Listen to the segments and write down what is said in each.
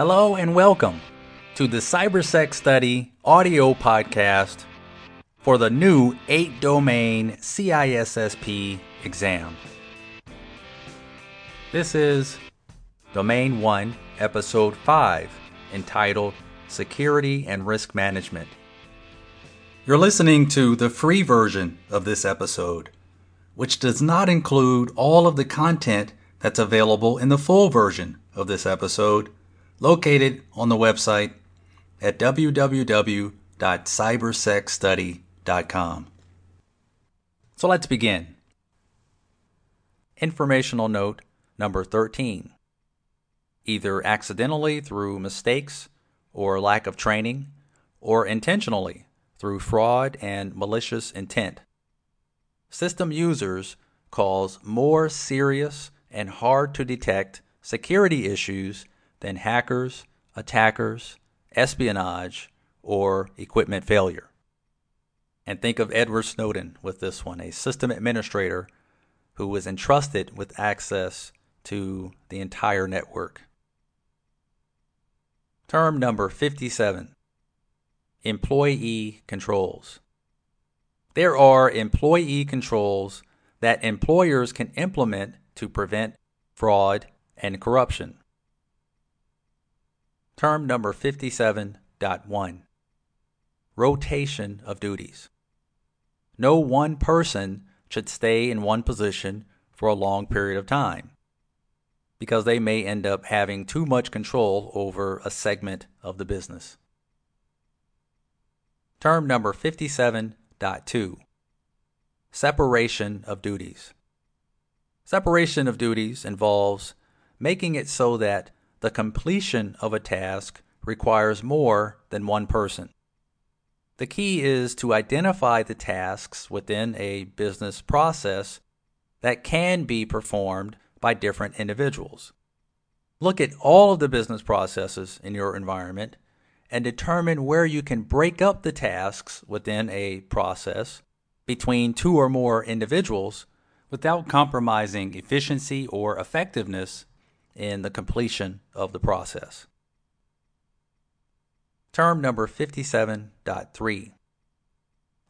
Hello and welcome to the CyberSec Study audio podcast for the new 8 domain CISSP exam. This is Domain 1, Episode 5, entitled Security and Risk Management. You're listening to the free version of this episode, which does not include all of the content that's available in the full version of this episode, located on the website at www.cybersecstudy.com. So let's begin. Informational note number 13. Either accidentally through mistakes or lack of training, or intentionally through fraud and malicious intent. System users cause more serious and hard to detect security issues than hackers, attackers, espionage, or equipment failure. And think of Edward Snowden with this one, a system administrator who was entrusted with access to the entire network. Term number 57 Employee controls. There are employee controls that employers can implement to prevent fraud and corruption. Term number 57.1 Rotation of duties. No one person should stay in one position for a long period of time because they may end up having too much control over a segment of the business. Term number 57.2 Separation of duties. Separation of duties involves making it so that the completion of a task requires more than one person. The key is to identify the tasks within a business process that can be performed by different individuals. Look at all of the business processes in your environment and determine where you can break up the tasks within a process between two or more individuals without compromising efficiency or effectiveness in the completion of the process. Term number 57.3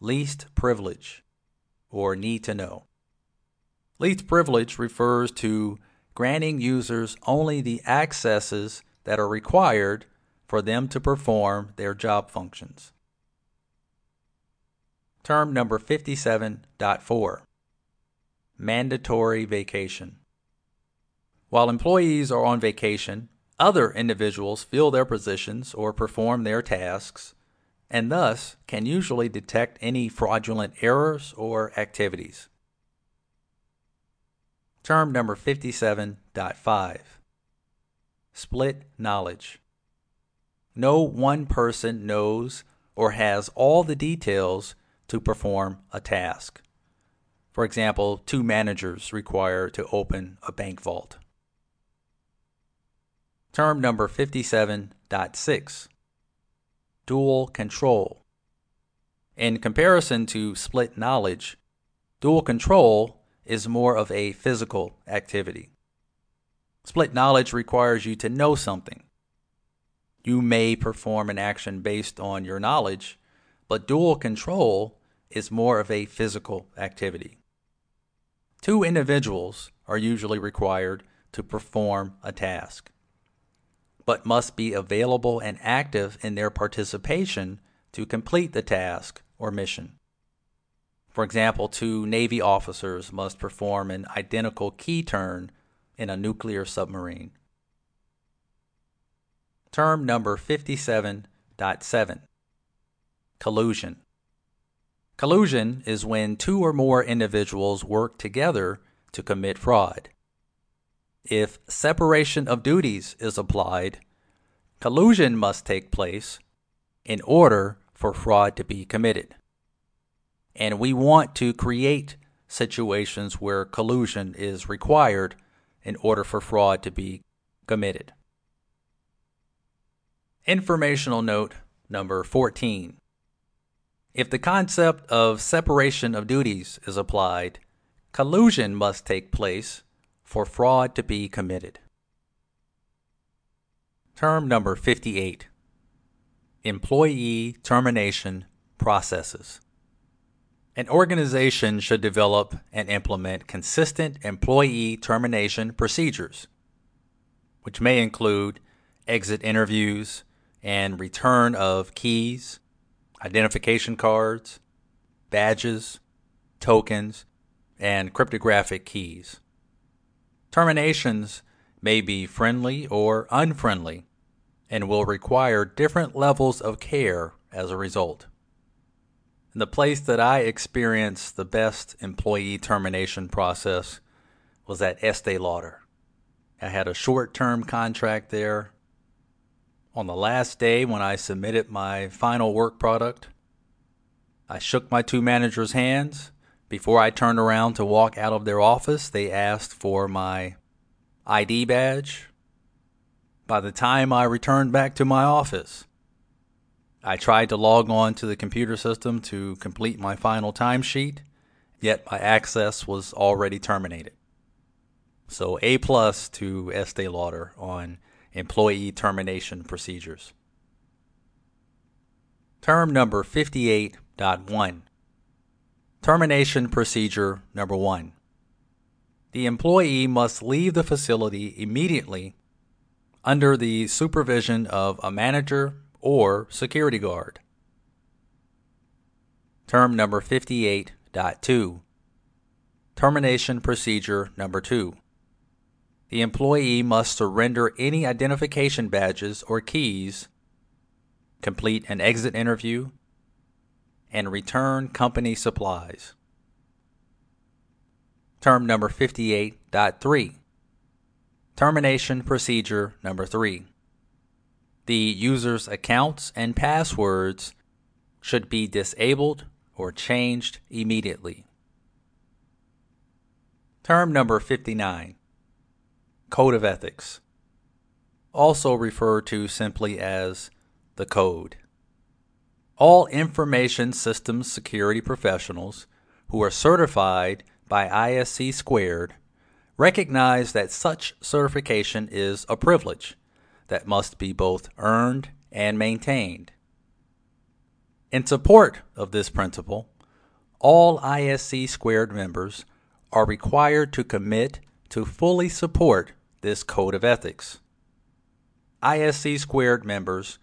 Least privilege or need to know. Least privilege refers to granting users only the accesses that are required for them to perform their job functions. Term number 57.4 Mandatory vacation. While employees are on vacation, other individuals fill their positions or perform their tasks, and thus can usually detect any fraudulent errors or activities. Term number 57.5 Split knowledge. No one person knows or has all the details to perform a task. For example, two managers require to open a bank vault. Term number 57.6 Dual control. In comparison to split knowledge, dual control is more of a physical activity. Split knowledge requires you to know something, you may perform an action based on your knowledge, but dual control is more of a physical activity. Two individuals are usually required to perform a task, but must be available and active in their participation to complete the task or mission. For example, two Navy officers must perform an identical key turn in a nuclear submarine. Term number 57.7 Collusion. Collusion is when two or more individuals work together to commit fraud. If separation of duties is applied, collusion must take place in order for fraud to be committed. And we want to create situations where collusion is required in order for fraud to be committed. Informational note number 14. If the concept of separation of duties is applied, collusion must take place for fraud to be committed. Term number 58 Employee Termination Processes. An organization should develop and implement consistent employee termination procedures, which may include exit interviews and return of keys, identification cards, badges, tokens, and cryptographic keys. Terminations may be friendly or unfriendly and will require different levels of care as a result. The place that I experienced the best employee termination process was at Estee Lauder. I had a short term contract there. On the last day when I submitted my final work product, I shook my two managers' hands. Before I turned around to walk out of their office, they asked for my ID badge. By the time I returned back to my office, I tried to log on to the computer system to complete my final timesheet, yet my access was already terminated. So A plus to Estee Lauder on employee termination procedures. Term number 58.1 Termination procedure number 1. The employee must leave the facility immediately under the supervision of a manager or security guard. Term number 58.2 Termination procedure number 2. The employee must surrender any identification badges or keys, complete an exit interview, and return company supplies. Term number 58.3 Termination procedure number 3 the user's accounts and passwords should be disabled or changed immediately. Term number 59 Code of Ethics, also referred to simply as the Code. All information systems security professionals who are certified by ISC Squared recognize that such certification is a privilege that must be both earned and maintained. In support of this principle, all ISC squared members are required to commit to fully support this code of ethics. ISC squared members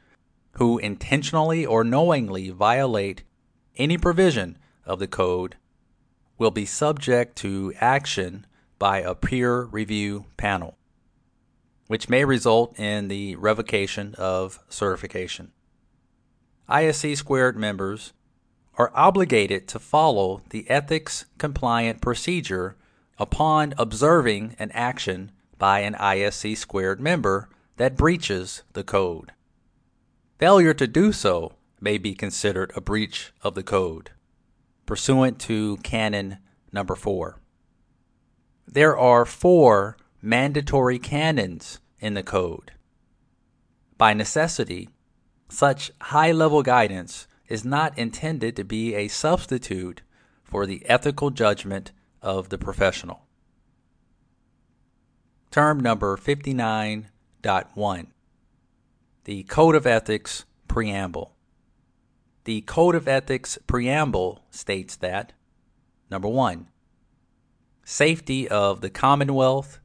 who intentionally or knowingly violate any provision of the code will be subject to action by a peer review panel which may result in the revocation of certification. ISC squared members are obligated to follow the ethics compliant procedure upon observing an action by an ISC squared member that breaches the code. Failure to do so may be considered a breach of the code, pursuant to Canon number 4. There are four mandatory canons in the code. By necessity, such high level guidance is not intended to be a substitute for the ethical judgment of the professional. Term number 59.1 The Code of Ethics Preamble. The Code of Ethics Preamble states that number one, safety of the Commonwealth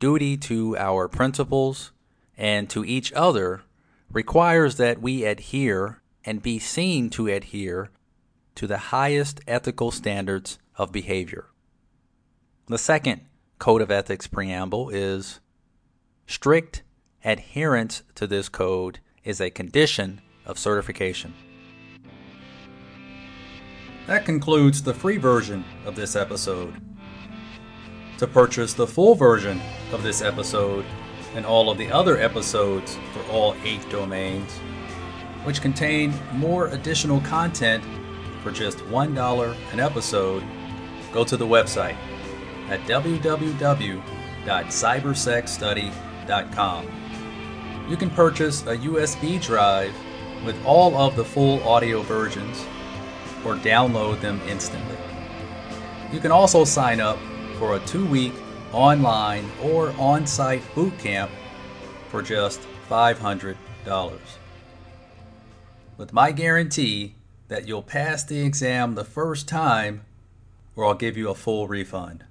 duty to our principals, and to each other requires that we adhere and be seen to adhere to the highest ethical standards of behavior. The second Code of Ethics preamble is strict adherence to this code is a condition of certification. That concludes the free version of this episode. To purchase the full version of this episode and all of the other episodes for all eight domains, which contain more additional content for just $1 an episode, go to the website at www.cybersecstudy.com. You can purchase a USB drive with all of the full audio versions or download them instantly. You can also sign up for a two week online or on site boot camp for just $500. With my guarantee that you'll pass the exam the first time, or I'll give you a full refund.